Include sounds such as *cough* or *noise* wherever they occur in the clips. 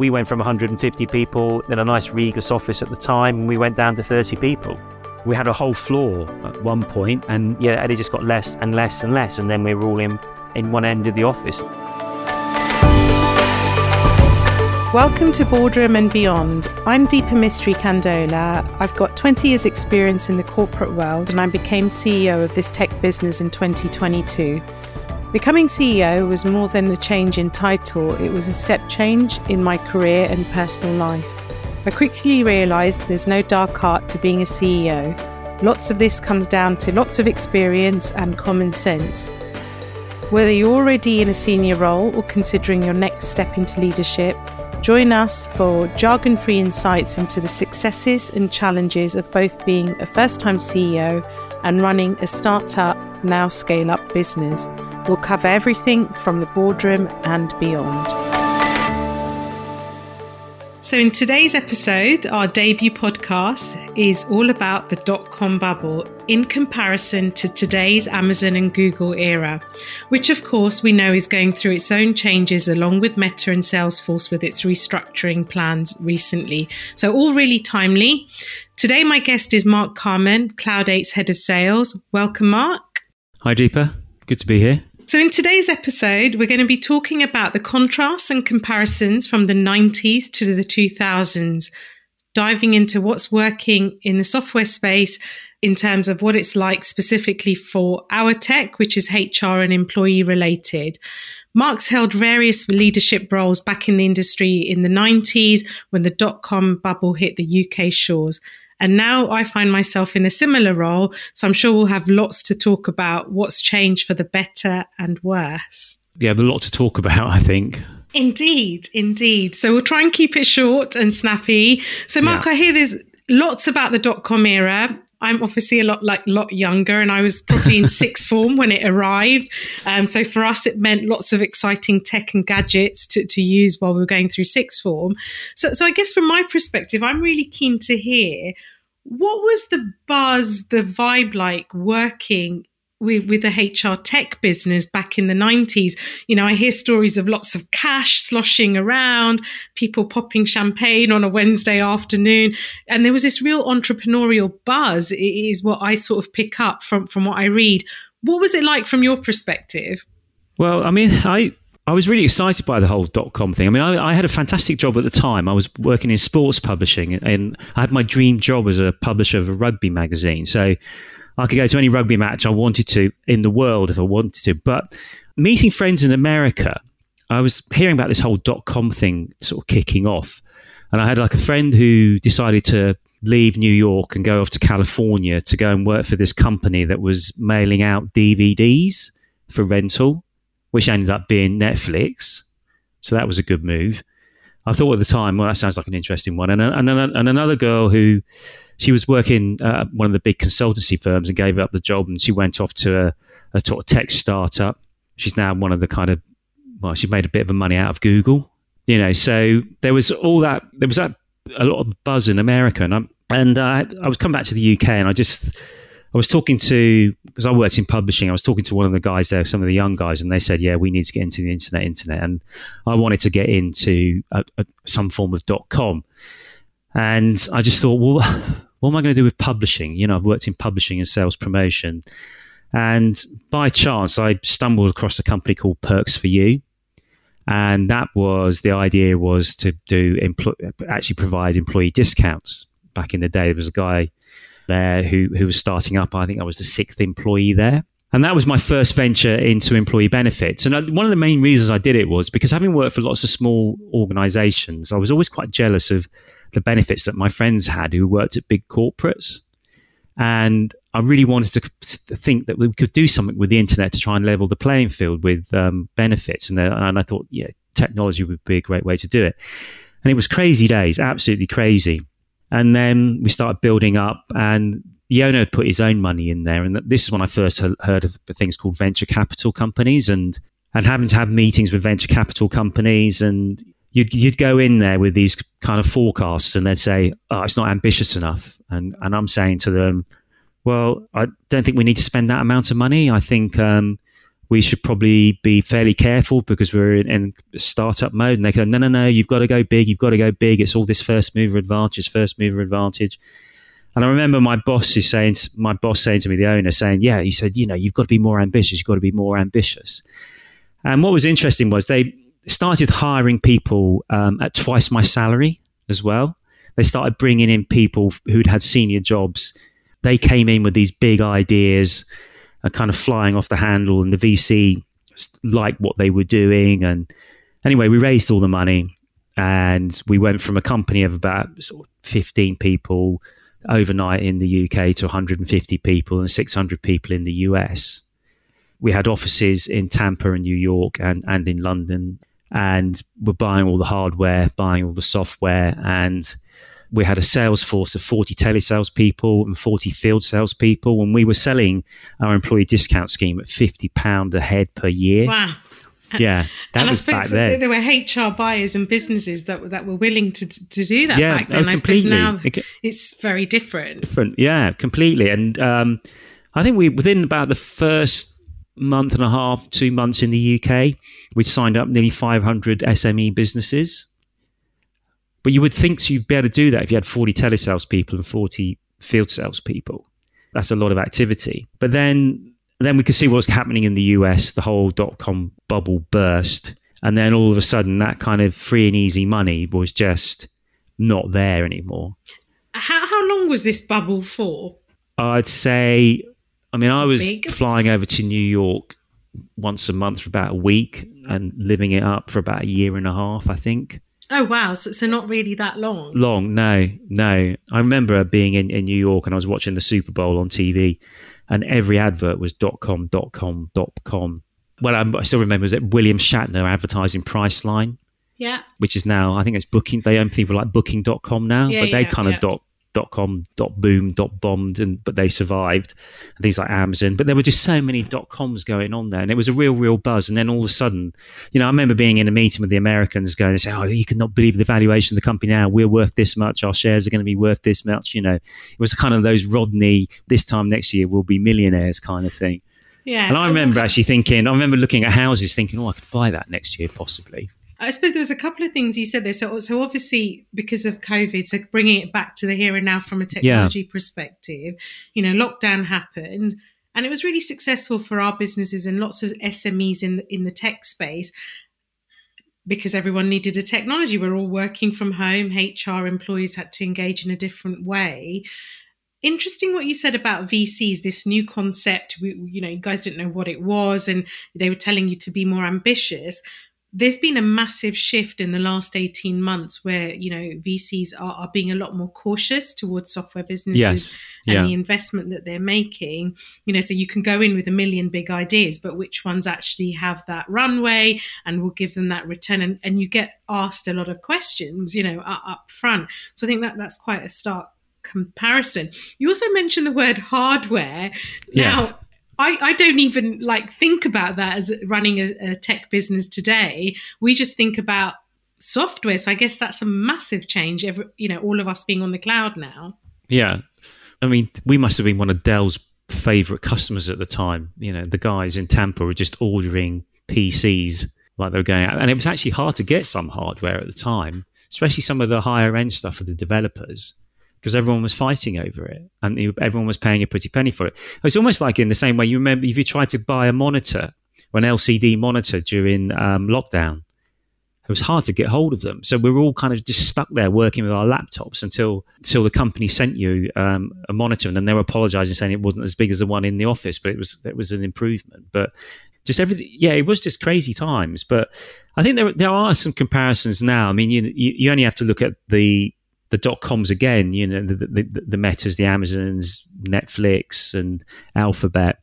We went from 150 people in a nice Regus office at the time, and we went down to 30 people. We had a whole floor at one point, and yeah, it just got less and less and less, and then we were all in, in one end of the office. Welcome to Boardroom and Beyond. I'm Dipa Mistry Kandola. I've got 20 years' experience in the corporate world and I became CEO of this tech business in 2022. Becoming CEO was more than a change in title, it was a step change in my career and personal life. I quickly realised there's no dark art to being a CEO. Lots of this comes down to lots of experience and common sense. Whether you're already in a senior role or considering your next step into leadership, Join us for jargon free insights into the successes and challenges of both being a first time CEO and running a startup, now scale up business. We'll cover everything from the boardroom and beyond. So, in today's episode, our debut podcast is all about the dot com bubble in comparison to today's Amazon and Google era, which, of course, we know is going through its own changes along with Meta and Salesforce with its restructuring plans recently. So, all really timely. Today, my guest is Mark Carman, Cloud 8's head of sales. Welcome, Mark. Hi, Dipa. Good to be here. So, in today's episode, we're going to be talking about the contrasts and comparisons from the 90s to the 2000s, diving into what's working in the software space in terms of what it's like specifically for our tech, which is HR and employee related. Mark's held various leadership roles back in the industry in the 90s when the dot com bubble hit the UK shores. And now I find myself in a similar role. So I'm sure we'll have lots to talk about what's changed for the better and worse. Yeah, a lot to talk about, I think. Indeed, indeed. So we'll try and keep it short and snappy. So, Mark, yeah. I hear there's lots about the dot com era. I'm obviously a lot like lot younger, and I was probably in *laughs* sixth form when it arrived. Um, so for us, it meant lots of exciting tech and gadgets to, to use while we were going through sixth form. So, so I guess from my perspective, I'm really keen to hear what was the buzz, the vibe like working with, with the HR tech business back in the 90s. You know, I hear stories of lots of cash sloshing around, people popping champagne on a Wednesday afternoon. And there was this real entrepreneurial buzz, is what I sort of pick up from, from what I read. What was it like from your perspective? Well, I mean, I I was really excited by the whole dot com thing. I mean, I, I, had a fantastic job at the time. I was working in sports publishing, and I had my dream job as a publisher of a rugby magazine. So I could go to any rugby match I wanted to in the world if I wanted to. But meeting friends in America, I was hearing about this whole dot com thing sort of kicking off. And I had like a friend who decided to leave New York and go off to California to go and work for this company that was mailing out DVDs for rental, which ended up being Netflix. So that was a good move. I thought at the time, well, that sounds like an interesting one. And, and, and another girl who she was working at one of the big consultancy firms and gave up the job and she went off to a, a sort of tech startup. She's now one of the kind of, well, she made a bit of money out of Google, you know. So there was all that, there was that, a lot of buzz in America. And, i and uh, I was coming back to the UK and I just, I was talking to because I worked in publishing. I was talking to one of the guys there, some of the young guys, and they said, "Yeah, we need to get into the internet, internet." And I wanted to get into a, a, some form of dot com, and I just thought, well, *laughs* what am I going to do with publishing? You know, I've worked in publishing and sales promotion. And by chance, I stumbled across a company called Perks for You. And that was the idea was to do empl- actually provide employee discounts. Back in the day, there was a guy there who, who was starting up. I think I was the sixth employee there. And that was my first venture into employee benefits. And one of the main reasons I did it was because having worked for lots of small organizations, I was always quite jealous of the benefits that my friends had who worked at big corporates. And I really wanted to think that we could do something with the internet to try and level the playing field with um, benefits. And, uh, and I thought, yeah, technology would be a great way to do it. And it was crazy days, absolutely crazy. And then we started building up, and the owner had put his own money in there. And this is when I first heard of things called venture capital companies and, and having to have meetings with venture capital companies and you'd you'd go in there with these kind of forecasts, and they'd say, "Oh, it's not ambitious enough," and and I'm saying to them, "Well, I don't think we need to spend that amount of money. I think." Um, we should probably be fairly careful because we're in, in startup mode. And they go, no, no, no, you've got to go big. You've got to go big. It's all this first mover advantage, first mover advantage. And I remember my boss is saying, my boss saying to me, the owner saying, yeah, he said, you know, you've got to be more ambitious. You've got to be more ambitious. And what was interesting was they started hiring people um, at twice my salary as well. They started bringing in people who'd had senior jobs. They came in with these big ideas and kind of flying off the handle, and the VC liked what they were doing. And anyway, we raised all the money and we went from a company of about sort of 15 people overnight in the UK to 150 people and 600 people in the US. We had offices in Tampa and New York and, and in London, and we're buying all the hardware, buying all the software, and we had a sales force of 40 telesales people and 40 field sales people, and we were selling our employee discount scheme at 50 pound a head per year. Wow. Yeah, that and was I back suppose then. there were HR buyers and businesses that that were willing to to do that Yeah, back then. oh, I suppose now it's very different. different. Yeah, completely. And um, I think we within about the first month and a half, two months in the UK, we signed up nearly 500 SME businesses. But you would think you'd be able to do that if you had 40 telesales people and 40 field sales people. That's a lot of activity. But then, then we could see what was happening in the US. The whole dot com bubble burst, and then all of a sudden, that kind of free and easy money was just not there anymore. How how long was this bubble for? I'd say, I mean, I was Big. flying over to New York once a month for about a week and living it up for about a year and a half, I think. Oh wow, so, so not really that long. Long, no, no. I remember being in, in New York and I was watching the Super Bowl on TV and every advert was dot .com, dot .com, dot .com. Well, I, I still remember it was at William Shatner advertising Priceline, Yeah. which is now, I think it's booking, they own people like booking.com now, Yeah, but they yeah, kind of yeah. dot dot com dot boom dot bombed and but they survived and things like amazon. But there were just so many dot coms going on there and it was a real real buzz. And then all of a sudden you know i remember being in a meeting with the americans going and saying oh you cannot believe the valuation of the company now. We're worth this much. Our shares are going to be worth this much you know. It was kind of those rodney this time next year we'll be millionaires kind of thing. Yeah. and i remember actually thinking i remember looking at houses thinking oh i could buy that next year possibly I suppose there was a couple of things you said there. So, so obviously because of COVID, so bringing it back to the here and now from a technology perspective, you know, lockdown happened, and it was really successful for our businesses and lots of SMEs in in the tech space because everyone needed a technology. We're all working from home. HR employees had to engage in a different way. Interesting what you said about VCs, this new concept. We, you know, you guys didn't know what it was, and they were telling you to be more ambitious there's been a massive shift in the last 18 months where you know vcs are, are being a lot more cautious towards software businesses yes. and yeah. the investment that they're making. You know so you can go in with a million big ideas but which ones actually have that runway and will give them that return? And, and you get asked a lot of questions you know up, up front. So i think that that's quite a stark comparison. You also mentioned the word hardware. Now Yes. I, I don't even like think about that as running a, a tech business today. We just think about software. So I guess that's a massive change. Every, you know, all of us being on the cloud now. Yeah. I mean, we must have been one of Dell's favorite customers at the time. You know, the guys in Tampa were just ordering PCs like they were going out. And it was actually hard to get some hardware at the time, especially some of the higher end stuff for the developers, because everyone was fighting over it and everyone was paying a pretty penny for it. It's almost like in the same way you remember if you tried to buy a monitor, or an LCD monitor during um, lockdown, it was hard to get hold of them. So we were all kind of just stuck there working with our laptops until until the company sent you um, a monitor, and then they were apologising, saying it wasn't as big as the one in the office, but it was it was an improvement. But just everything, yeah, it was just crazy times. But I think there there are some comparisons now. I mean, you you, you only have to look at the the dot coms again. You know, the the, the, Metas, the Amazons, Netflix, and Alphabet.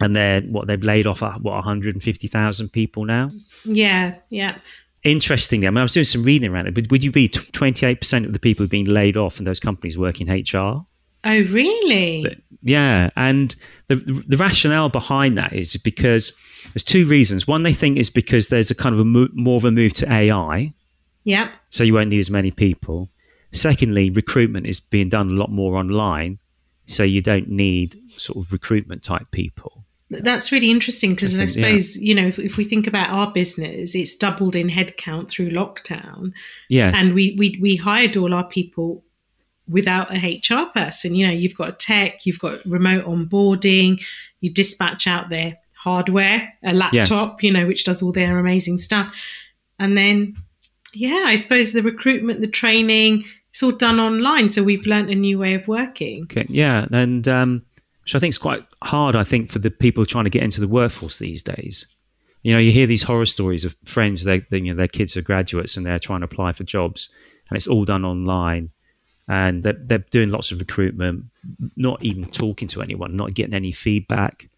And they're what they've laid off uh, what 150,000 people now Yeah, yeah. interestingly, I mean, I was doing some reading around it, but would you be twenty eight percent of the people being laid off in those companies work in HR? Oh, really? Yeah, and the the rationale behind that is because there's two reasons. One, they think is because there's a kind of a mo- more of a move to AI, Yeah. so you won't need as many people. Secondly, recruitment is being done a lot more online, so you don't need sort of recruitment type people. That's really interesting because I, I, suppose, yeah. you know, if, if, we think about our business, it's doubled in headcount through lockdown. Yes. And we, we, we hired all our people without a HR person. You know, you've got tech, you've got remote onboarding, you dispatch out their hardware, a laptop, yes. you know, which does all their amazing stuff. And then, yeah, I suppose the recruitment, the training, it's all done online. So we've learned a new way of working. Okay. Yeah. And, um, which I think is quite hard, I think, for the people trying to get into the workforce these days. You know, you hear these horror stories of friends, they, they, you know, their kids are graduates and they're trying to apply for jobs, and it's all done online. And they're, they're doing lots of recruitment, not even talking to anyone, not getting any feedback.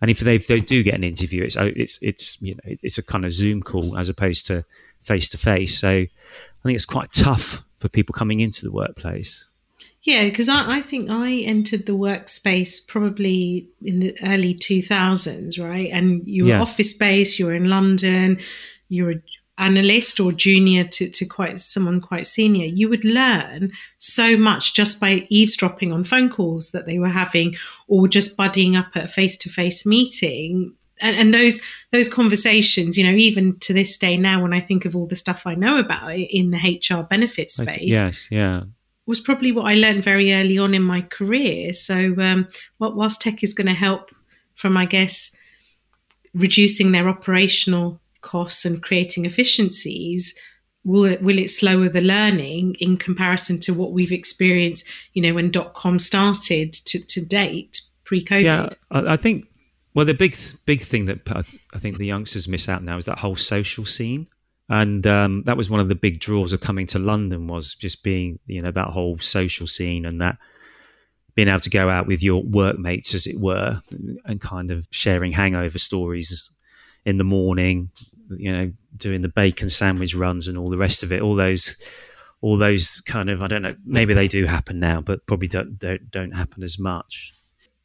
And if they, if they do get an interview, it's it's it's you know it's a kind of Zoom call as opposed to face to face. So I think it's quite tough for people coming into the workplace. Yeah, because I, I, think I entered the workspace probably in the early 2000s, right? And you were yes. office space, you were in London, you're an analyst or junior to, to quite someone quite senior. You would learn so much just by eavesdropping on phone calls that they were having or just buddying up at a face to face meeting. And, and, those those conversations, you know, even to this day now, when I think of all the stuff I know about it in the HR benefit space, yes, yeah, was probably what I learned very early on in my career. So, um, whilst tech is going to help from, I guess, reducing their operational costs and creating efficiencies, will it, will it slower the learning in comparison to what we've experienced, you know, when dot com started to, to date pre COVID? Yeah, I think. Well, the big big thing that I think the youngsters miss out now is that whole social scene. And um, that was one of the big draws of coming to London was just being you know that whole social scene and that being able to go out with your workmates as it were and kind of sharing hangover stories in the morning you know doing the bacon sandwich runs and all the rest of it. All those all those kind of I don't know maybe they do happen now but probably don't don't, don't happen as much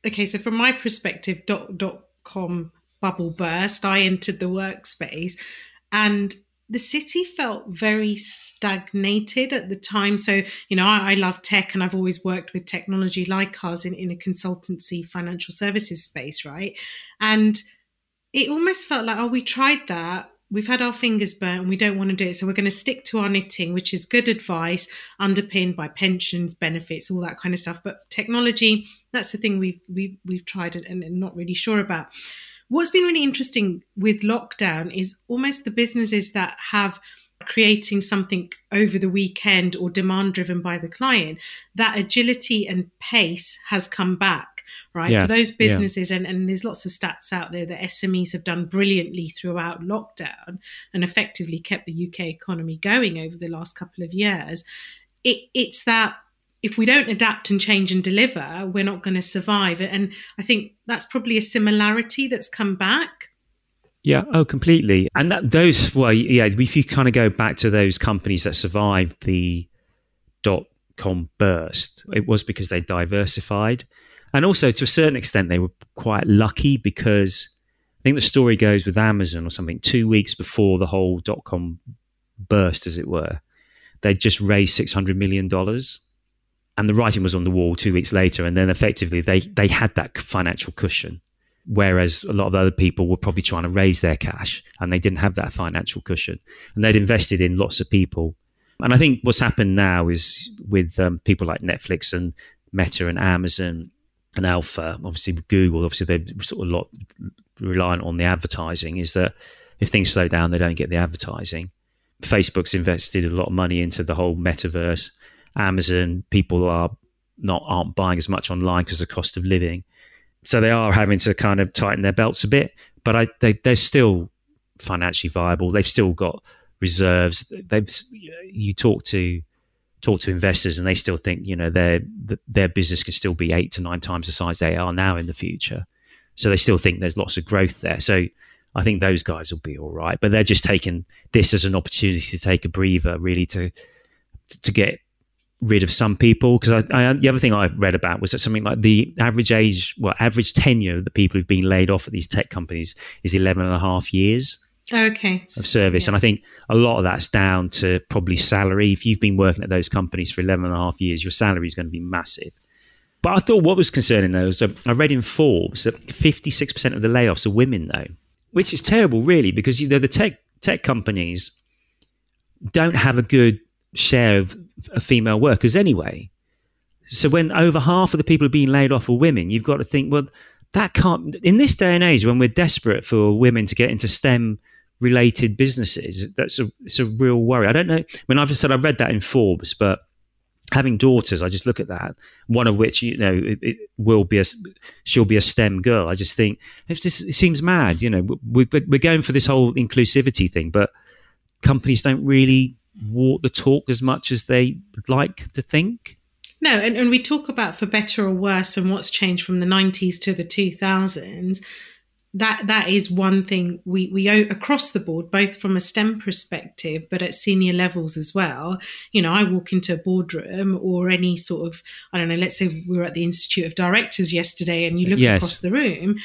okay so from my perspective dot dot com bubble burst I entered the workspace and the city felt very stagnated at the time. So, you know, I, I, love tech and I've always worked with technology like ours in, in a consultancy financial services space, right? And it almost felt like, oh, we tried that. We've had our fingers burnt and we don't want to do it. So we're going to stick to our knitting, which is good advice, underpinned by pensions, benefits, all that kind of stuff. But technology, that's the thing we've we've we've tried and, and not really sure about. What's been really interesting with lockdown is almost the businesses that have creating something over the weekend or demand driven by the client, that agility and pace has come back, right? Yes, For those businesses, yeah. and, and there's lots of stats out there that SMEs have done brilliantly throughout lockdown and effectively kept the UK economy going over the last couple of years. It, it's that if we don't adapt and change and deliver, we're not going to survive. And I think that's probably a similarity that's come back. Yeah, oh, completely. And that those, well, yeah, if you kind of go back to those companies that survived the dot com burst, it was because they diversified. And also, to a certain extent, they were quite lucky because I think the story goes with Amazon or something, two weeks before the whole dot com burst, as it were, they'd just raised $600 million and the writing was on the wall two weeks later. And then effectively they they had that financial cushion. Whereas a lot of other people were probably trying to raise their cash and they didn't have that financial cushion. And they'd invested in lots of people. And i think what's happened now is with um, people like netflix and meta and amazon and alpha obviously google obviously they're sort of a lot reliant on the advertising is that if things slow down they don't get the advertising facebook's invested a lot of money into the whole metaverse Amazon, people are not aren't buying as much online because of the cost of living. So they are having to kind of tighten their belts a bit, but I, they, they're still financially viable. They've still got reserves. They've you talk to talk to investors and they still think you know their their business can still be eight to nine times the size they are now in the future. So they still think there's lots of growth there. So I think those guys will be all right. But they're just taking this as an opportunity to take a breather, really to to get rid of some people because the other thing I read about was that something like the average age, well, average tenure of the people who've been laid off at these tech companies is 11 and a half years. Okay. Of service. Yeah. And I think a lot of that's down to probably salary. If you've been working at those companies for 11 and a half years, your salary is going to be massive. But I thought what was concerning though is I read in Forbes that 56% of the layoffs are women though, which is terrible really because you know the tech tech companies don't have a good share of, of female workers anyway. So when over half of the people are being laid off are women, you've got to think, well, that can't in this day and age when we're desperate for women to get into STEM related businesses, that's a it's a real worry. I don't know. I mean, I've said I read that in Forbes, but having daughters, I just look at that. One of which, you know, it, it will be a she'll be a STEM girl. I just think just, it seems mad. You know, we, we're going for this whole inclusivity thing, but companies don't really walk the talk as much as they would like to think. No, and, and we talk about for better or worse and what's changed from the 90s to the 2000s that that is one thing we we across the board both from a stem perspective but at senior levels as well you know i walk into a boardroom or any sort of i don't know let's say we were at the institute of directors yesterday and you look yes. across the room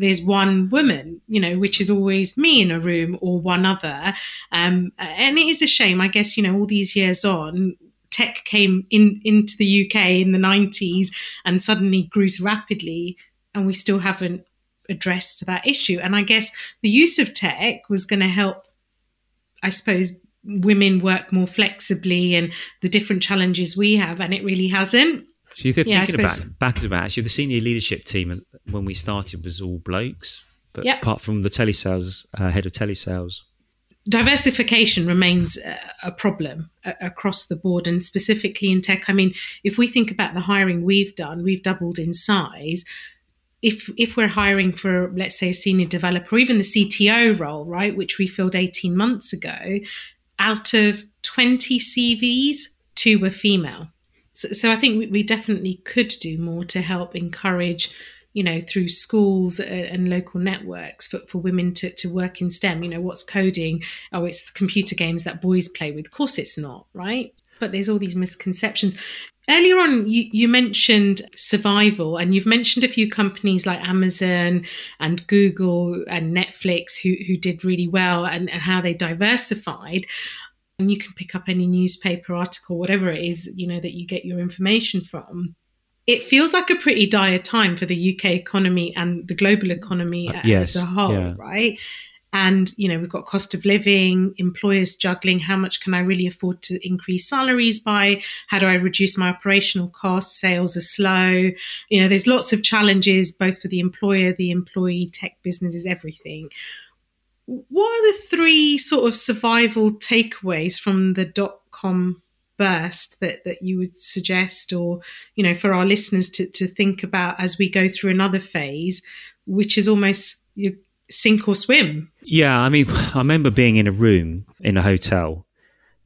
there's one woman, you know, which is always me in a room or one other. Um, and it is a shame, I guess, you know, all these years on, tech came in into the UK in the 90s and suddenly grew rapidly, and we still haven't addressed that issue. And I guess the use of tech was going to help, I suppose, women work more flexibly and the different challenges we have, and it really hasn't. So you're yeah, thinking about back about actually the senior leadership team when we started was all blokes, but yep. apart from the telesales uh, head of telesales. Diversification remains a problem across the board and specifically in tech. I mean, if we think about the hiring we've done, we've doubled in size if if we're hiring for let's say a senior developer or even the CTO role, right, which we filled 18 months ago, out of 20 CVs, two were female. So, so I think we, we definitely could do more to help encourage you know, through schools uh, and local networks for, for women to, to work in STEM. You know, what's coding? Oh, it's computer games that boys play with. Of course, it's not, right? But there's all these misconceptions. Earlier on, you, you, mentioned survival, and you've mentioned a few companies like Amazon and Google and Netflix who, who did really well and, and how they diversified. And you can pick up any newspaper article, whatever it is, you know, that you get your information from. It feels like a pretty dire time for the UK economy and the global economy uh, yes, as a whole, yeah. right? And you know we've got cost of living employers juggling how much can i really afford to increase salaries by? How do i reduce my operational costs? Sales are slow. You know there's lots of challenges both for the employer the employee tech businesses everything. What are the three sort of survival takeaways from the dot com burst that that you would suggest or you know for our listeners to, to think about as we go through another phase which is almost you sink or swim. Yeah, I mean, *sighs* I remember being in a room in a hotel,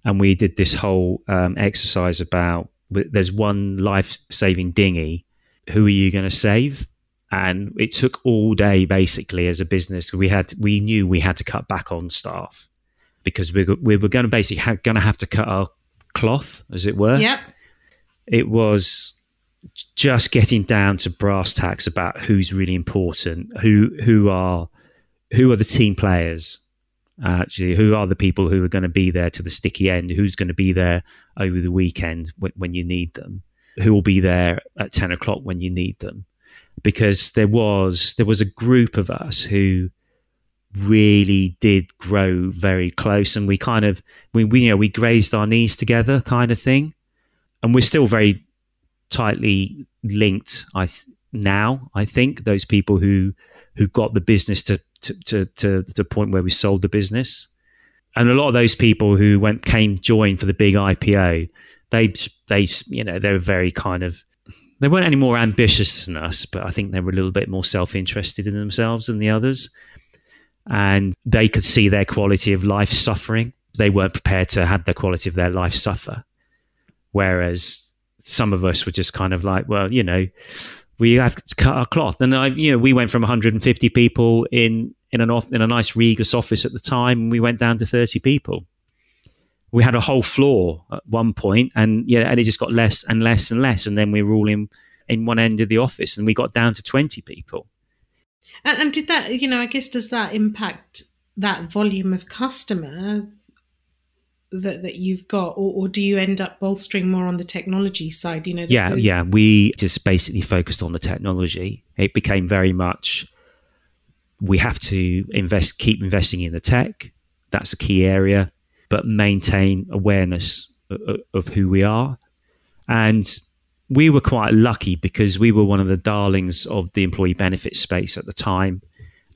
and we did this whole um, exercise about there's one life-saving dinghy. Who are you going to save? And it took all day, basically, as a business. We had we knew we had to cut back on staff because we we were going to basically ha- going to have to cut our cloth, as it were. Yep. It was just getting down to brass tacks about who's really important, who who are who are the team players uh, actually? Who are the people who are going to be there to the sticky end? Who's going to be there over the weekend when, when you need them? Who will be there at 10 o'clock when you need them? Because there was there was a group of us who really did grow very close and we kind of we, we you know we grazed our knees together kind of thing. And we're still very tightly linked i now i think those people who who got the business to to, to, to, the point where we sold the business. And a lot of those people who went came join for the big IPO, they they you know they were very kind of they weren't any more ambitious than us, but I think they were a little bit more self interested in themselves than the others, and they could see their quality of life suffering. They weren't prepared to have the quality of their life suffer, whereas some of us were just kind of like, well, you know, we have to cut our cloth. And I, you know, we went from 150 people in in an off, in a nice Regus office at the time, and we went down to 30 people. We had a whole floor at one point, and yeah, and it just got less and less and less, and then we were all in in one end of the office, and we got down to 20 people. And, and did that, you know, I guess does that impact that volume of customer that, that you've got, or, or do you end up bolstering more on the technology side? You know, yeah, those- yeah. We just basically focused on the technology. It became very much we have to invest, keep investing in the tech. That's a key area, but maintain awareness of, of who we are. And we were quite lucky because we were one of the darlings of the employee benefit space at the time.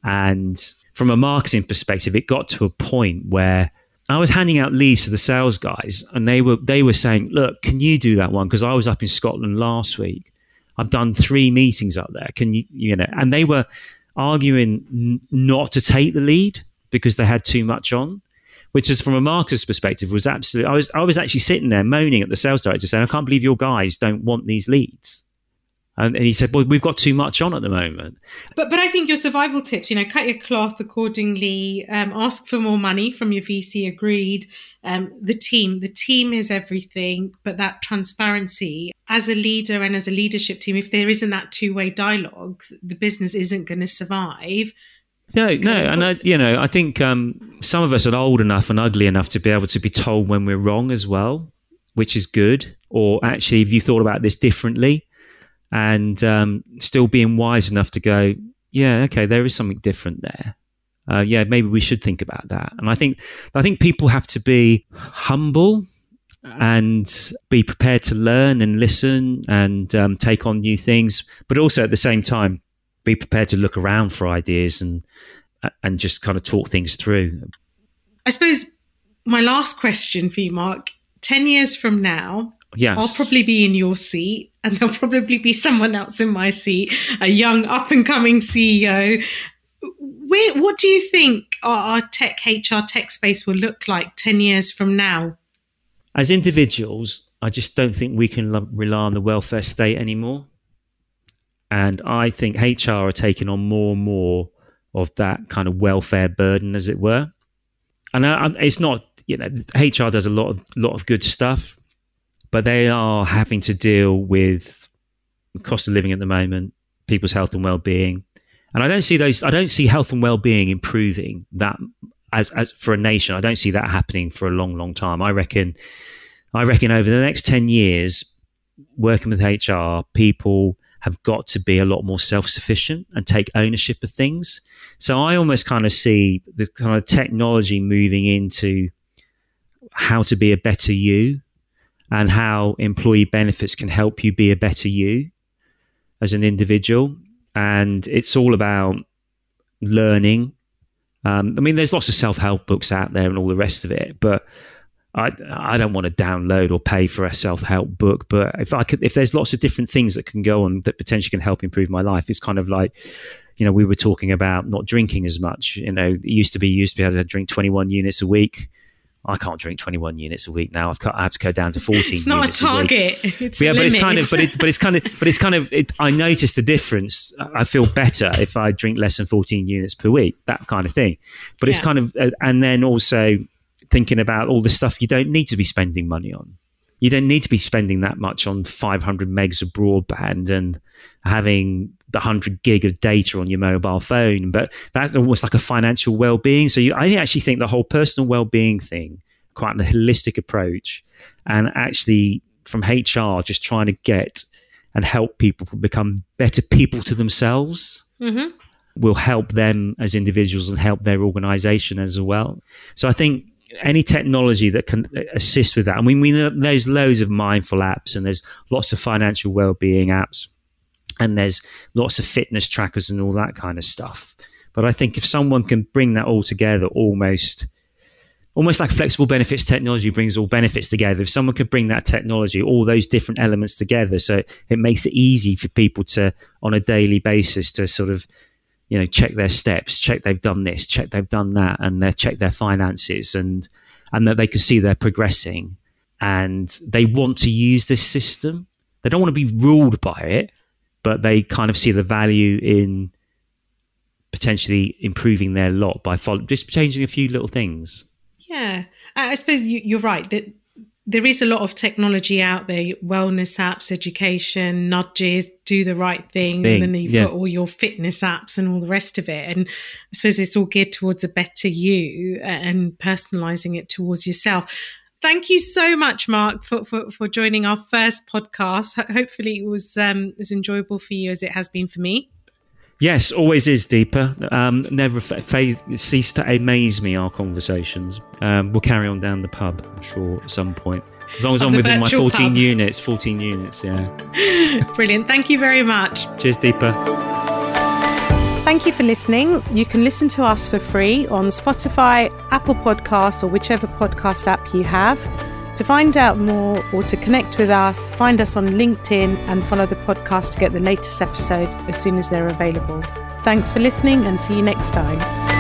And from a marketing perspective, it got to a point where I was handing out leads to the sales guys, and they were they were saying, "Look, can you do that one?" Because I was up in Scotland last week. I've done three meetings up there. Can you, you know? And they were arguing n- not to take the lead because they had too much on, which is from a marketer's perspective was absolutely. I was I was actually sitting there moaning at the sales director saying, "I can't believe your guys don't want these leads." And, he said, "Well, we've got too much on at the moment." But but I think your survival tips, you know, cut your cloth accordingly, um, ask for more money from your VC. Agreed. Um, the team, the team is everything. But that transparency as a leader and as a leadership team, if there isn't that two way dialogue, the business isn't going to survive. No, no, and I, you know, I think um, some of us are old enough and ugly enough to be able to be told when we're wrong as well, which is good. Or actually, have you thought about this differently? And um, still being wise enough to go, yeah, okay, there is something different there. Uh, yeah, maybe we should think about that. And I think I think people have to be humble and be prepared to learn and listen and um, take on new things, but also at the same time be prepared to look around for ideas and and just kind of talk things through. I suppose my last question for you, Mark: ten years from now, yes. I'll probably be in your seat and there'll probably be someone else in my seat, a young up and coming CEO. Where, what do you think our, tech HR tech space will look like 10 years from now? As individuals, I just don't think we can rely on the welfare state anymore. And I think HR are taking on more and more of that kind of welfare burden, as it were. And I, it's not, you know, HR does a lot of lot of good stuff, but they are having to deal with cost of living at the moment, people's health and well-being, and I don't see those. I don't see health and well-being improving that as as for a nation. I don't see that happening for a long, long time. I reckon. I reckon over the next ten years, working with HR, people have got to be a lot more self-sufficient and take ownership of things. So I almost kind of see the kind of technology moving into how to be a better you and how employee benefits can help you be a better you as an individual. And it's all about learning. Um, I mean, there's lots of self help books out there and all the rest of it, but I I don't want to download or pay for a self help book. But if I could, if there's lots of different things that can go on that potentially can help improve my life, it's kind of like you know, we were talking about not drinking as much. You know, it used to be used to be able to drink 21 units a week. I can't drink 21 units a week now. I've cut, I have to go down to 14. It's not a target. A it's yeah, but it's kind of, but, it, but it's kind of, but it's kind of. It, I notice the difference. I feel better if I drink less than 14 units per week. That kind of thing. But it's kind of, uh, and then also thinking about all the stuff you don't need to be spending money on. You don't need to be spending that much on 500 megs of broadband and having the 100 gig of data on your mobile phone, but that's almost like a financial well-being. So you, I actually think the whole personal well-being thing, quite a holistic approach, and actually from HR, just trying to get and help people become better people to themselves. Mm-hmm. Will help them as individuals and help their organization as well. So I think any technology that can assist with that. I mean, we know there's loads of mindful apps and there's lots of financial well-being apps and there's lots of fitness trackers and all that kind of stuff. But I think if someone can bring that all together, almost, almost like flexible benefits technology brings all benefits together. If someone could bring that technology, all those different elements together, so it makes it easy for people to, on a daily basis, to sort of, you know, check their steps, check they've done this, check they've done that, and they check their finances, and and that they can see they're progressing, and they want to use this system. They don't want to be ruled by it but they kind of see the value in potentially improving their lot by follow, just changing a few little things. Yeah, I suppose you, are right that there is a lot of technology out there wellness apps education nudges do the right thing, thing. and then you've yeah. got all your fitness apps and all the rest of it and i suppose it's all geared towards a better you and personalizing it towards yourself Thank you so much, Mark, for, for, for joining our first podcast. hopefully, it was um, as enjoyable for you as it has been for me. Yes, always is Dipa. Um, never fa- cease to amaze me. Our conversations. Um, we'll carry on down the pub, I'm sure, at some point. As long as I'm within my 14 pub. units. 14 units, yeah. *laughs* Brilliant. Thank you very much. Cheers, Dipa. Thank you for listening. You can listen to us for free on Spotify, Apple Podcasts, or whichever podcast app you have. To find out more or to connect with us, find us on LinkedIn and follow the podcast to get the latest episodes as soon as they're available. Thanks for listening and see you next time.